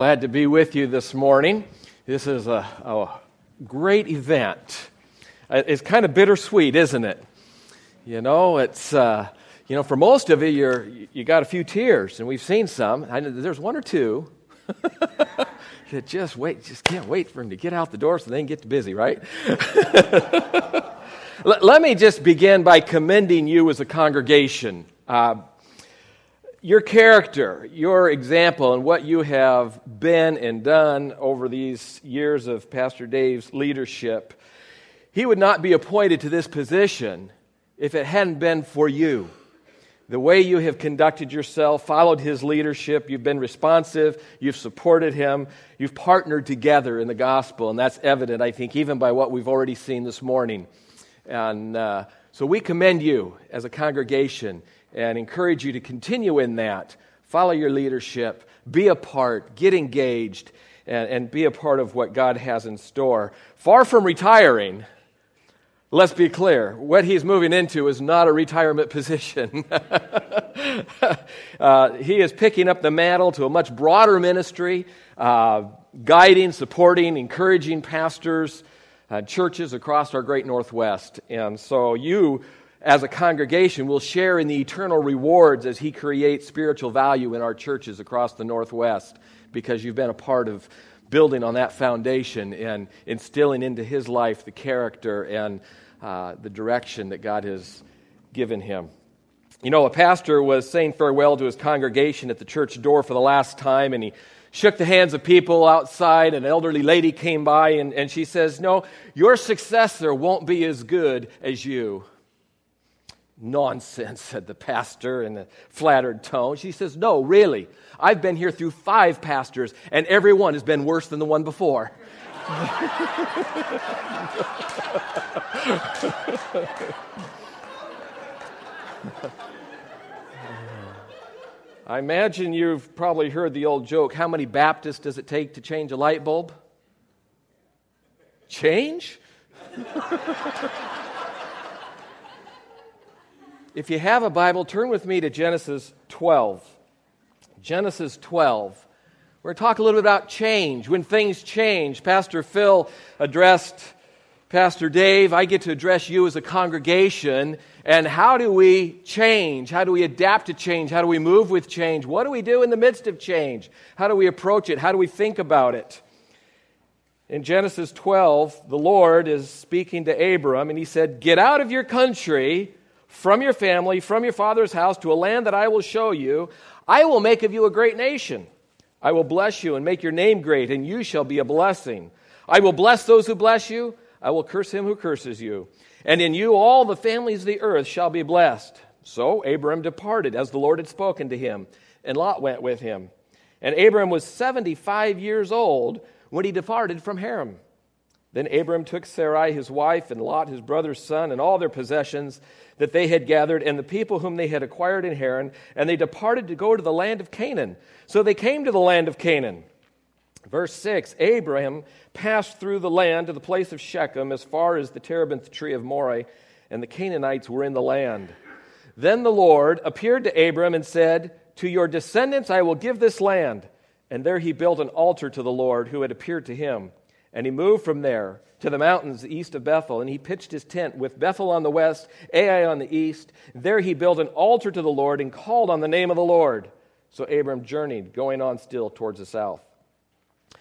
Glad to be with you this morning. This is a, a great event. Uh, it's kind of bittersweet, isn't it? You know, it's uh, you know for most of you, you're you got a few tears, and we've seen some. I know there's one or two that just wait, just can't wait for him to get out the door so they can get busy, right? Let me just begin by commending you as a congregation. Uh, your character, your example, and what you have been and done over these years of Pastor Dave's leadership, he would not be appointed to this position if it hadn't been for you. The way you have conducted yourself, followed his leadership, you've been responsive, you've supported him, you've partnered together in the gospel, and that's evident, I think, even by what we've already seen this morning. And uh, so we commend you as a congregation and encourage you to continue in that. Follow your leadership, be a part, get engaged, and, and be a part of what God has in store. Far from retiring, let's be clear what he's moving into is not a retirement position. uh, he is picking up the mantle to a much broader ministry, uh, guiding, supporting, encouraging pastors. Uh, churches across our great Northwest. And so you as a congregation will share in the eternal rewards as He creates spiritual value in our churches across the Northwest because you've been a part of building on that foundation and instilling into His life the character and uh, the direction that God has given Him. You know, a pastor was saying farewell to his congregation at the church door for the last time, and he shook the hands of people outside. An elderly lady came by, and, and she says, No, your successor won't be as good as you. Nonsense, said the pastor in a flattered tone. She says, No, really. I've been here through five pastors, and every one has been worse than the one before. I imagine you've probably heard the old joke how many Baptists does it take to change a light bulb? Change? If you have a Bible, turn with me to Genesis 12. Genesis 12. We're going to talk a little bit about change. When things change, Pastor Phil addressed Pastor Dave. I get to address you as a congregation. And how do we change? How do we adapt to change? How do we move with change? What do we do in the midst of change? How do we approach it? How do we think about it? In Genesis 12, the Lord is speaking to Abram, and he said, Get out of your country from your family, from your father's house, to a land that I will show you. I will make of you a great nation. I will bless you and make your name great, and you shall be a blessing. I will bless those who bless you. I will curse him who curses you. And in you all the families of the earth shall be blessed. So Abram departed as the Lord had spoken to him, and Lot went with him. And Abram was 75 years old when he departed from Haran. Then Abram took Sarai his wife, and Lot his brother's son, and all their possessions that they had gathered, and the people whom they had acquired in Haran, and they departed to go to the land of Canaan. So they came to the land of Canaan. Verse 6 Abraham passed through the land to the place of Shechem as far as the terebinth tree of Moreh, and the Canaanites were in the land. Then the Lord appeared to Abram and said, To your descendants I will give this land. And there he built an altar to the Lord who had appeared to him. And he moved from there to the mountains east of Bethel, and he pitched his tent with Bethel on the west, Ai on the east. There he built an altar to the Lord and called on the name of the Lord. So Abram journeyed, going on still towards the south. I'm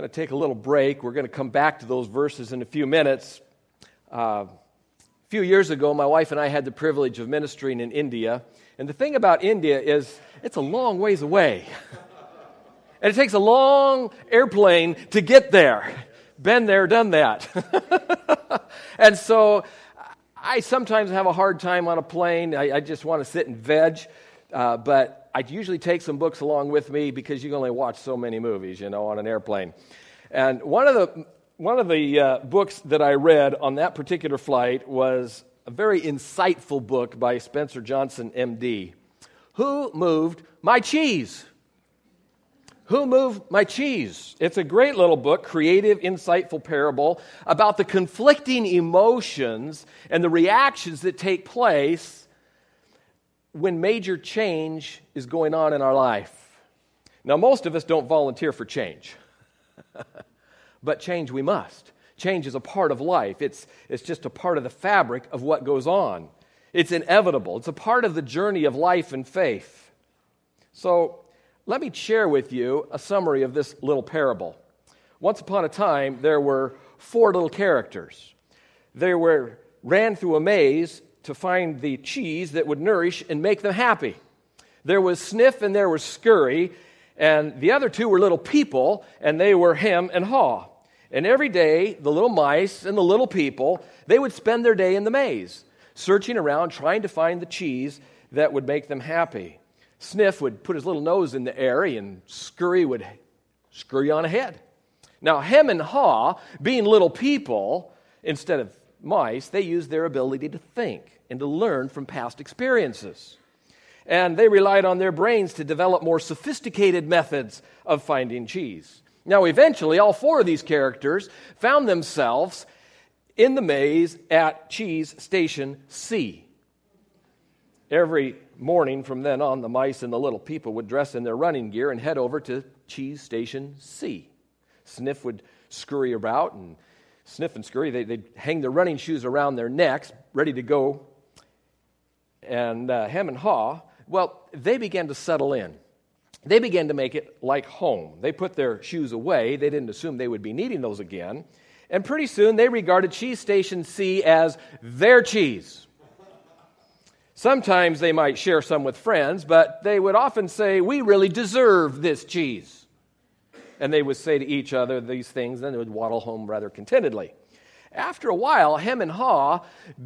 going to take a little break. We're going to come back to those verses in a few minutes. Uh, a few years ago, my wife and I had the privilege of ministering in India. And the thing about India is, it's a long ways away. and it takes a long airplane to get there been there, done that. and so I sometimes have a hard time on a plane. I, I just want to sit and veg. Uh, but I usually take some books along with me because you can only watch so many movies, you know, on an airplane. And one of the, one of the uh, books that I read on that particular flight was a very insightful book by Spencer Johnson, MD. Who moved my cheese? Who Moved My Cheese? It's a great little book, creative, insightful parable about the conflicting emotions and the reactions that take place when major change is going on in our life. Now, most of us don't volunteer for change, but change we must. Change is a part of life, it's, it's just a part of the fabric of what goes on. It's inevitable, it's a part of the journey of life and faith. So, let me share with you a summary of this little parable. Once upon a time, there were four little characters. They were, ran through a maze to find the cheese that would nourish and make them happy. There was Sniff and there was Scurry, and the other two were little people, and they were Hem and Haw. And every day, the little mice and the little people, they would spend their day in the maze, searching around, trying to find the cheese that would make them happy. Sniff would put his little nose in the area, and Scurry would scurry on ahead. Now, Hem and Haw, being little people instead of mice, they used their ability to think and to learn from past experiences. And they relied on their brains to develop more sophisticated methods of finding cheese. Now, eventually, all four of these characters found themselves in the maze at Cheese Station C. Every morning from then on, the mice and the little people would dress in their running gear and head over to Cheese Station C. Sniff would scurry about, and Sniff and Scurry, they, would hang their running shoes around their necks, ready to go. And uh, Hem and Haw, well, they began to settle in. They began to make it like home. They put their shoes away. They didn't assume they would be needing those again. And pretty soon they regarded Cheese Station C as their cheese. Sometimes they might share some with friends, but they would often say, We really deserve this cheese and they would say to each other these things, and they would waddle home rather contentedly. After a while, Hem and Haw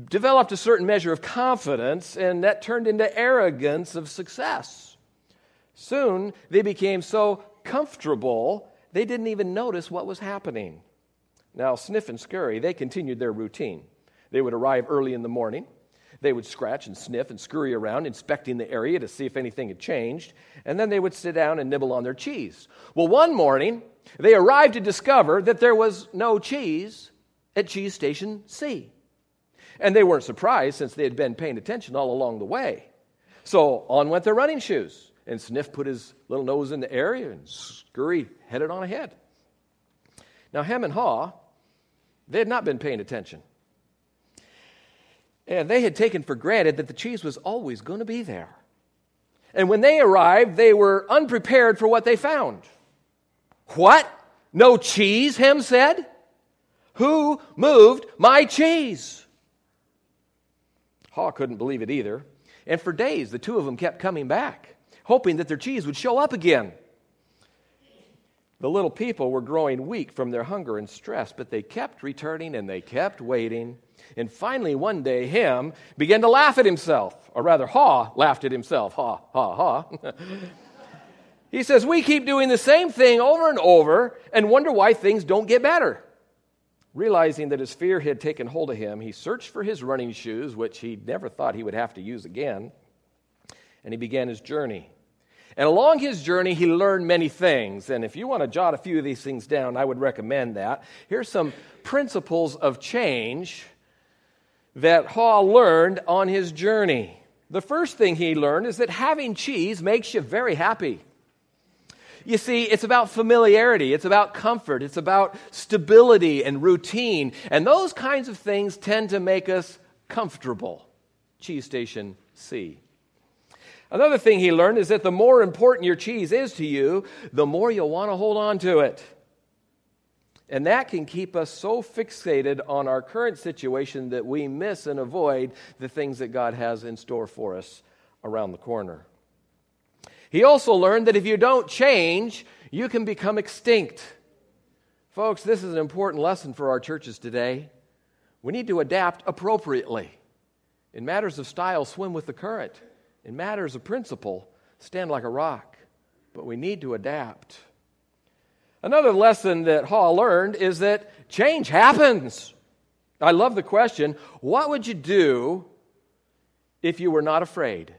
developed a certain measure of confidence, and that turned into arrogance of success. Soon, they became so comfortable, they didn't even notice what was happening. Now, Sniff and Scurry, they continued their routine. They would arrive early in the morning. They would scratch and sniff and scurry around, inspecting the area to see if anything had changed, and then they would sit down and nibble on their cheese. Well, one morning, they arrived to discover that there was no cheese at Cheese Station C. And they weren't surprised since they had been paying attention all along the way. So on went their running shoes, and Sniff put his little nose in the area, and Scurry headed on ahead. Now, Hem and Haw, they had not been paying attention. And they had taken for granted that the cheese was always going to be there. And when they arrived, they were unprepared for what they found. What? No cheese? Hem said. Who moved my cheese? Haw couldn't believe it either. And for days, the two of them kept coming back, hoping that their cheese would show up again. The little people were growing weak from their hunger and stress, but they kept returning and they kept waiting. And finally, one day, Hem began to laugh at himself, or rather, Haw laughed at himself. Ha, ha, ha. he says, We keep doing the same thing over and over and wonder why things don't get better. Realizing that his fear had taken hold of him, he searched for his running shoes, which he never thought he would have to use again, and he began his journey. And along his journey, he learned many things. And if you want to jot a few of these things down, I would recommend that. Here's some principles of change that Haw learned on his journey. The first thing he learned is that having cheese makes you very happy. You see, it's about familiarity, it's about comfort, it's about stability and routine. And those kinds of things tend to make us comfortable. Cheese Station C. Another thing he learned is that the more important your cheese is to you, the more you'll want to hold on to it. And that can keep us so fixated on our current situation that we miss and avoid the things that God has in store for us around the corner. He also learned that if you don't change, you can become extinct. Folks, this is an important lesson for our churches today. We need to adapt appropriately. In matters of style, swim with the current. In matters of principle, stand like a rock. But we need to adapt. Another lesson that Haw learned is that change happens. I love the question what would you do if you were not afraid?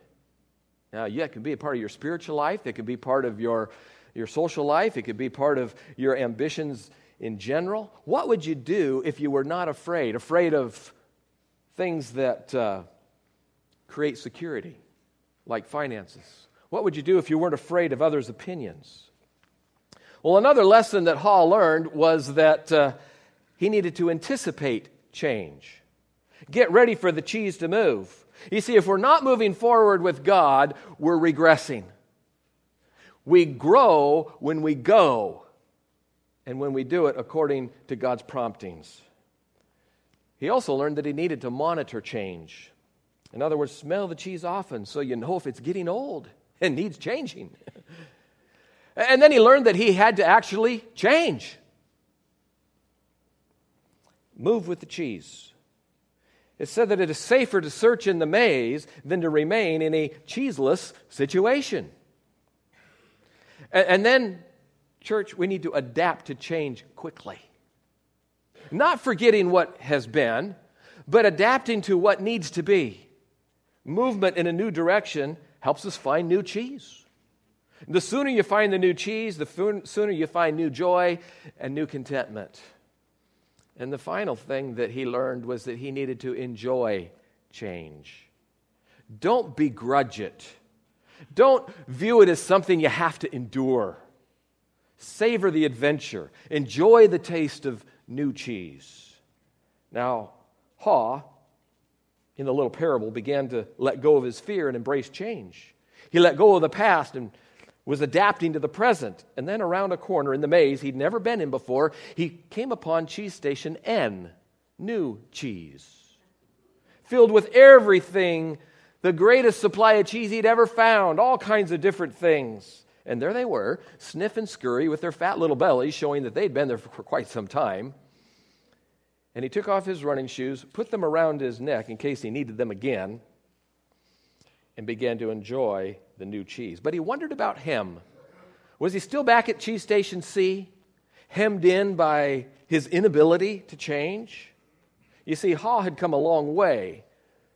Now, yeah, it can be a part of your spiritual life, it can be part of your, your social life, it could be part of your ambitions in general. What would you do if you were not afraid? Afraid of things that uh, create security? like finances? What would you do if you weren't afraid of others' opinions? Well, another lesson that Haw learned was that uh, he needed to anticipate change. Get ready for the cheese to move. You see, if we're not moving forward with God, we're regressing. We grow when we go, and when we do it according to God's promptings. He also learned that he needed to monitor change. In other words, smell the cheese often so you know if it's getting old and needs changing. and then he learned that he had to actually change. Move with the cheese. It said that it is safer to search in the maze than to remain in a cheeseless situation. And, then, church, we need to adapt to change quickly. Not forgetting what has been, but adapting to what needs to be. Movement in a new direction helps us find new cheese. The sooner you find the new cheese, the sooner you find new joy and new contentment. And the final thing that he learned was that he needed to enjoy change. Don't begrudge it. Don't view it as something you have to endure. Savor the adventure. Enjoy the taste of new cheese. Now, Haw, in the little parable, began to let go of his fear and embrace change. He let go of the past and was adapting to the present. And then around a corner in the maze he'd never been in before, he came upon cheese station N, new cheese, filled with everything, the greatest supply of cheese he'd ever found, all kinds of different things. And there they were, sniff and scurry with their fat little bellies, showing that they'd been there for quite some time. And he took off his running shoes, put them around his neck in case he needed them again, and began to enjoy the new cheese. But he wondered about Hem. Was he still back at Cheese Station C, hemmed in by his inability to change? You see, Haw had come a long way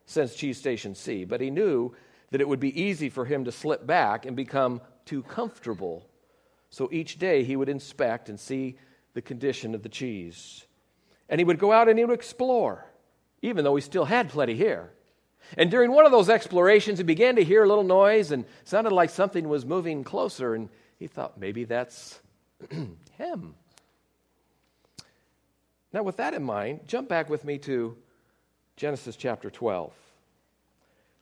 since Cheese Station C, but he knew that it would be easy for him to slip back and become too comfortable. So each day he would inspect and see the condition of the cheese. And he would go out and he would explore, even though he still had plenty here. And during one of those explorations, he began to hear a little noise and sounded like something was moving closer. And he thought, maybe that's Hem. Now, with that in mind, jump back with me to Genesis chapter 12.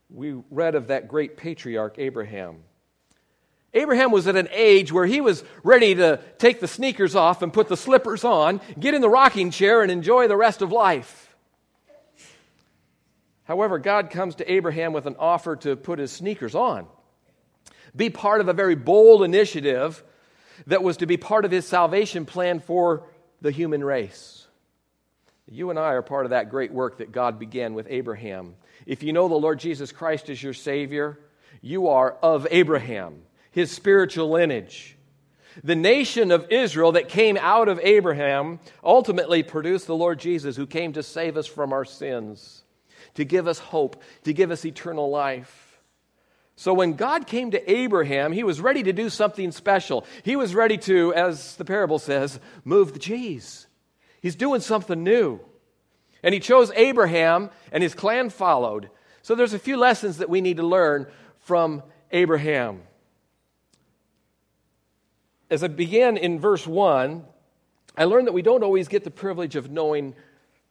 We read of that great patriarch, Abraham. Abraham was at an age where he was ready to take the sneakers off and put the slippers on, get in the rocking chair, and enjoy the rest of life. However, God comes to Abraham with an offer to put his sneakers on, be part of a very bold initiative that was to be part of his salvation plan for the human race. You and I are part of that great work that God began with Abraham. If you know the Lord Jesus Christ as your Savior, you are of Abraham his spiritual lineage. The nation of Israel that came out of Abraham ultimately produced the Lord Jesus, who came to save us from our sins, to give us hope, to give us eternal life. So when God came to Abraham, he was ready to do something special. He was ready to, as the parable says, move the cheese. He's doing something new. And he chose Abraham, and his clan followed. So there's a few lessons that we need to learn from Abraham as I began in verse 1, I learned that we don't always get the privilege of knowing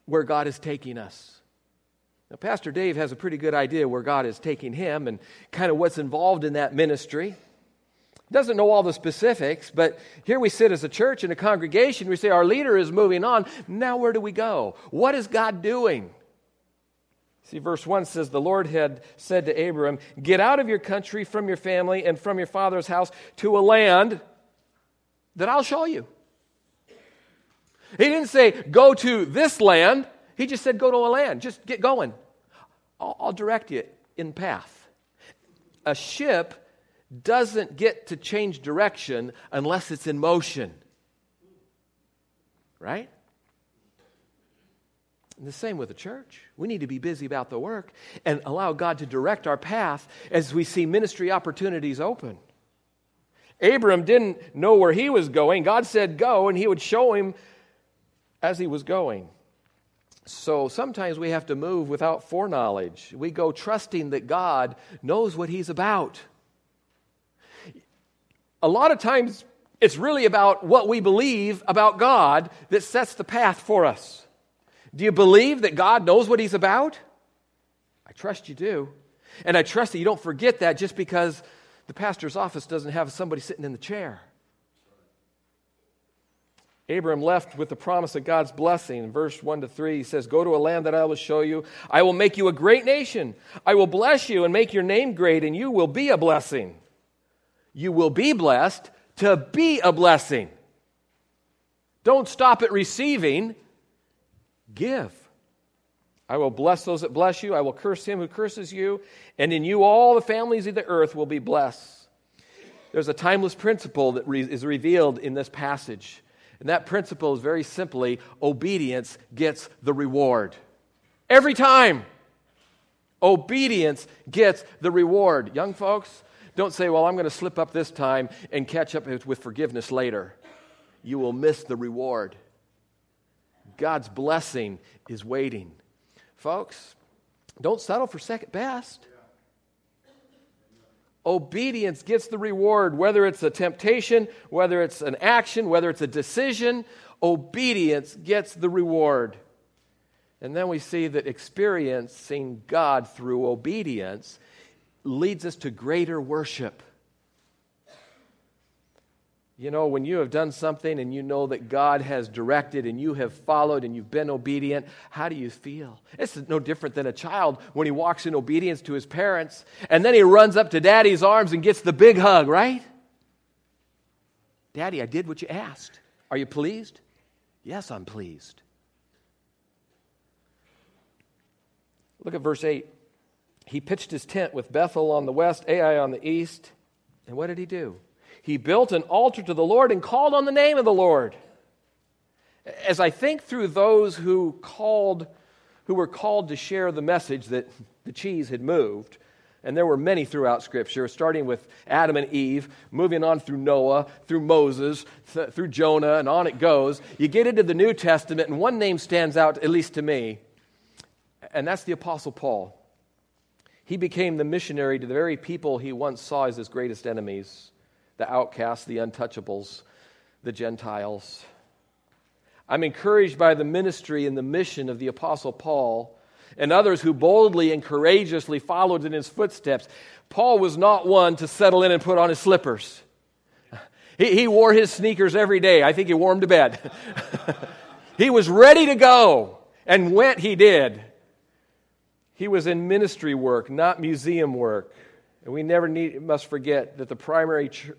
where God is taking us. Now, Pastor Dave has a pretty good idea where God is taking him and kind of what's involved in that ministry. Doesn't know all the specifics, but here we sit as a church and a congregation. We say our leader is moving on. Now, where do we go? What is God doing? See, verse 1 says, The Lord had said to Abram, Get out of your country, from your family, and from your father's house to a land that I'll show you. He didn't say, go to this land. He just said, go to a land. Just get going. I'll, I'll direct you in path. A ship doesn't get to change direction unless it's in motion. Right? And the same with the church. We need to be busy about the work and allow God to direct our path as we see ministry opportunities open. Abram didn't know where he was going. God said, Go, and he would show him as he was going. So sometimes we have to move without foreknowledge. We go trusting that God knows what he's about. A lot of times, It's really about what we believe about God that sets the path for us. Do you believe that God knows what He's about? I trust you do. And I trust that you don't forget that just because the pastor's office doesn't have somebody sitting in the chair. Abram left with the promise of God's blessing. In verse 1 to 3, he says, Go to a land that I will show you. I will make you a great nation. I will bless you and make your name great, and you will be a blessing. You will be blessed to be a blessing. Don't stop at receiving, give. I will bless those that bless you. I will curse him who curses you. And in you, all the families of the earth will be blessed. There's a timeless principle that re- is revealed in this passage. And that principle is very simply obedience gets the reward. Every time, obedience gets the reward. Young folks, don't say, well, I'm going to slip up this time and catch up with forgiveness later. You will miss the reward. God's blessing is waiting. Folks, don't settle for second best. Obedience gets the reward, whether it's a temptation, whether it's an action, whether it's a decision. Obedience gets the reward. And then we see that experiencing God through obedience leads us to greater worship. You know, when you have done something and you know that God has directed and you have followed and you've been obedient, how do you feel? It's no different than a child when he walks in obedience to his parents and then he runs up to daddy's arms and gets the big hug, right? Daddy, I did what you asked. Are you pleased? Yes, I'm pleased. Look at verse 8. He pitched his tent with Bethel on the west, Ai on the east. And what did he do? He built an altar to the Lord and called on the name of the Lord. As I think through those who called, who were called to share the message that the cheese had moved, and there were many throughout Scripture, starting with Adam and Eve, moving on through Noah, through Moses, th- through Jonah, and on it goes. You get into the New Testament, and one name stands out, at least to me, and that's the Apostle Paul. He became the missionary to the very people he once saw as his greatest enemies the outcasts, the untouchables, the Gentiles. I'm encouraged by the ministry and the mission of the Apostle Paul and others who boldly and courageously followed in his footsteps. Paul was not one to settle in and put on his slippers. He, he wore his sneakers every day. I think he wore them to bed. he was ready to go, and went he did. He was in ministry work, not museum work. And we never need, must forget that the primary ch-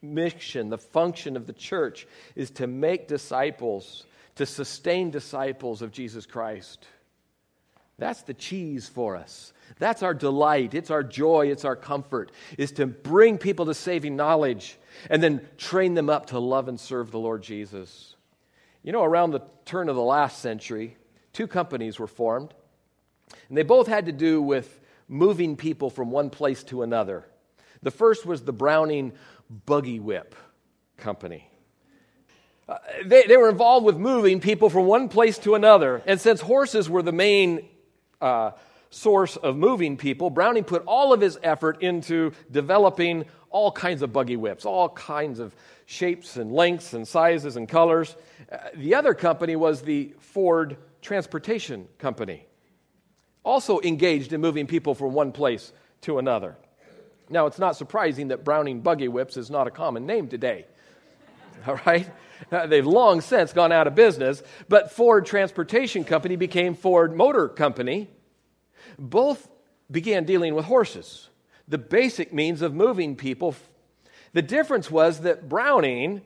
mission, the function of the church, is to make disciples, to sustain disciples of Jesus Christ. That's the cheese for us. That's our delight. It's our joy. It's our comfort, is to bring people to saving knowledge and then train them up to love and serve the Lord Jesus. You know, around the turn of the last century, two companies were formed, and they both had to do with moving people from one place to another. The first was the Browning Buggy Whip Company. Uh, they, they were involved with moving people from one place to another. And since horses were the main uh, source of moving people, Browning put all of his effort into developing all kinds of buggy whips, all kinds of shapes and lengths and sizes and colors. Uh, the other company was the Ford Transportation Company also engaged in moving people from one place to another. Now, it's not surprising that Browning buggy whips is not a common name today. All right? Uh, they've long since gone out of business, but Ford Transportation Company became Ford Motor Company. Both began dealing with horses, the basic means of moving people. The difference was that Browning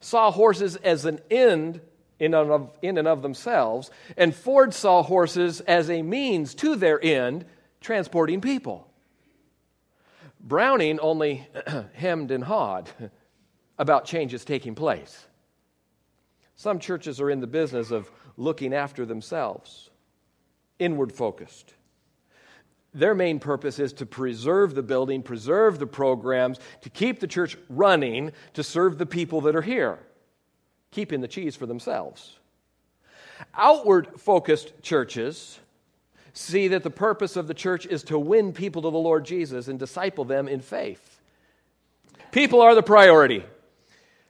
saw horses as an end in and, of, in and of themselves, and Ford saw horses as a means to their end, transporting people. Browning only hemmed and hawed about changes taking place. Some churches are in the business of looking after themselves, inward focused. Their main purpose is to preserve the building, preserve the programs, to keep the church running, to serve the people that are here keeping the cheese for themselves. Outward focused churches see that the purpose of the church is to win people to the Lord Jesus and disciple them in faith. People are the priority.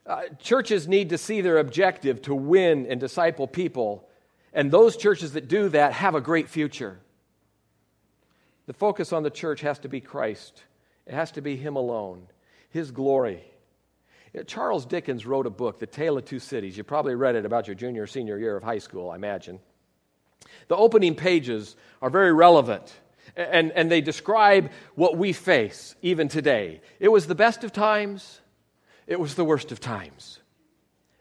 Uh, churches need to see their objective to win and disciple people, and those churches that do that have a great future. The focus on the church has to be Christ, it has to be Him alone, His glory. Charles Dickens wrote a book, The Tale of Two Cities. You probably read it about your junior or senior year of high school, I imagine. The opening pages are very relevant, and, and they describe what we face even today. It was the best of times, it was the worst of times.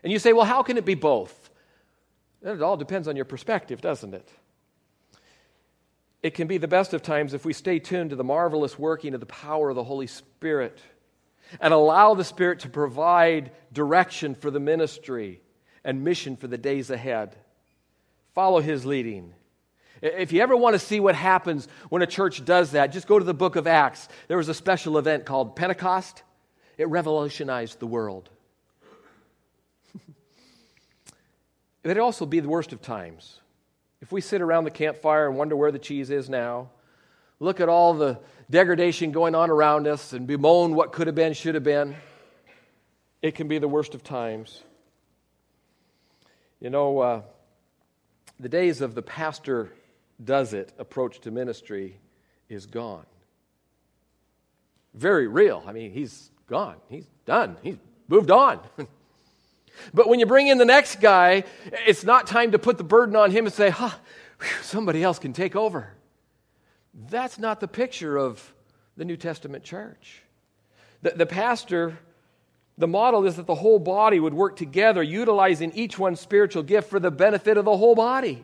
And you say, well, how can it be both? It all depends on your perspective, doesn't it? It can be the best of times if we stay tuned to the marvelous working of the power of the Holy Spirit and allow the Spirit to provide direction for the ministry and mission for the days ahead. Follow His leading. If you ever want to see what happens when a church does that, just go to the book of Acts. There was a special event called Pentecost, it revolutionized the world. It'd also be the worst of times. If we sit around the campfire and wonder where the cheese is now, look at all the degradation going on around us and bemoan what could have been, should have been, it can be the worst of times. You know, uh, the days of the pastor does it approach to ministry is gone. Very real. I mean, he's gone, he's done, he's moved on. but when you bring in the next guy, it's not time to put the burden on him and say, huh, whew, somebody else can take over. That's not the picture of the New Testament church. The, the pastor, the model is that the whole body would work together, utilizing each one's spiritual gift for the benefit of the whole body.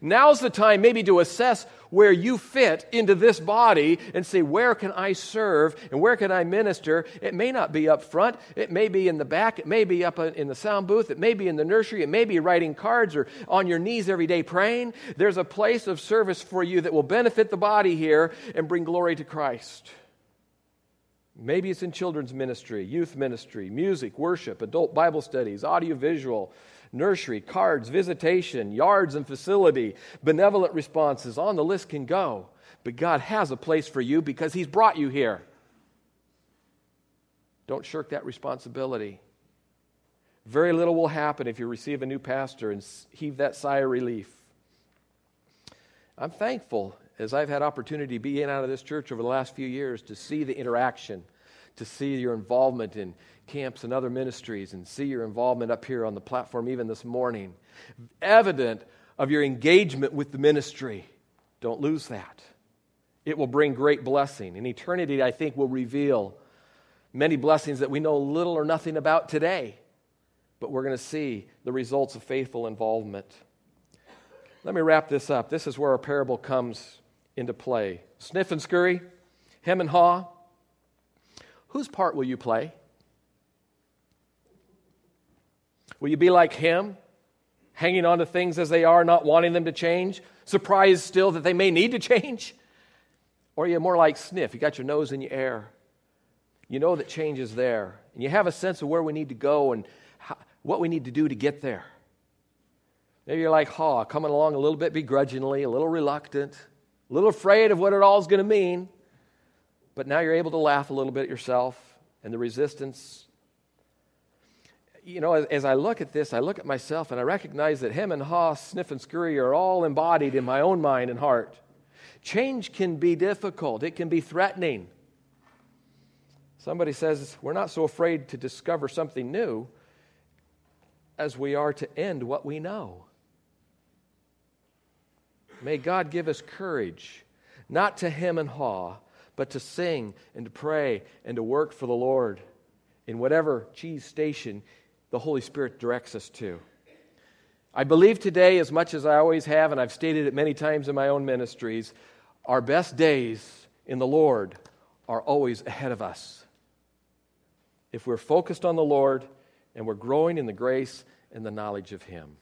Now's the time maybe to assess where you fit into this body and say, where can I serve and where can I minister? It may not be up front. It may be in the back. It may be up in the sound booth. It may be in the nursery. It may be writing cards or on your knees every day praying. There's a place of service for you that will benefit the body here and bring glory to Christ. Maybe it's in children's ministry, youth ministry, music, worship, adult Bible studies, audiovisual nursery, cards, visitation, yards and facility, benevolent responses. On the list can go. But God has a place for you because He's brought you here. Don't shirk that responsibility. Very little will happen if you receive a new pastor and heave that sigh of relief. I'm thankful as I've had opportunity to be in and out of this church over the last few years to see the interaction, to see your involvement in camps and other ministries and see your involvement up here on the platform even this morning. Evident of your engagement with the ministry. Don't lose that. It will bring great blessing. And eternity, I think, will reveal many blessings that we know little or nothing about today. But we're going to see the results of faithful involvement. Let me wrap this up. This is where our parable comes into play. Sniff and scurry, hem and haw. Whose part will you play? Will you be like Hem, hanging on to things as they are, not wanting them to change, surprised still that they may need to change? Or are you more like Sniff? You got your nose in the air. You know that change is there, and you have a sense of where we need to go and how, what we need to do to get there. Maybe you're like Haw, coming along a little bit begrudgingly, a little reluctant, a little afraid of what it all is going to mean. But now you're able to laugh a little bit at yourself, and the resistance you know, as, as, I look at this, I look at myself and I recognize that Hem and Haw, Sniff and Scurry are all embodied in my own mind and heart. Change can be difficult, it can be threatening. Somebody says, We're not so afraid to discover something new as we are to end what we know. May God give us courage, not to hem and haw, but to sing and to pray and to work for the Lord in whatever cheese station the Holy Spirit directs us to. I believe today, as much as I always have, and I've stated it many times in my own ministries, our best days in the Lord are always ahead of us. If we're focused on the Lord and we're growing in the grace and the knowledge of Him.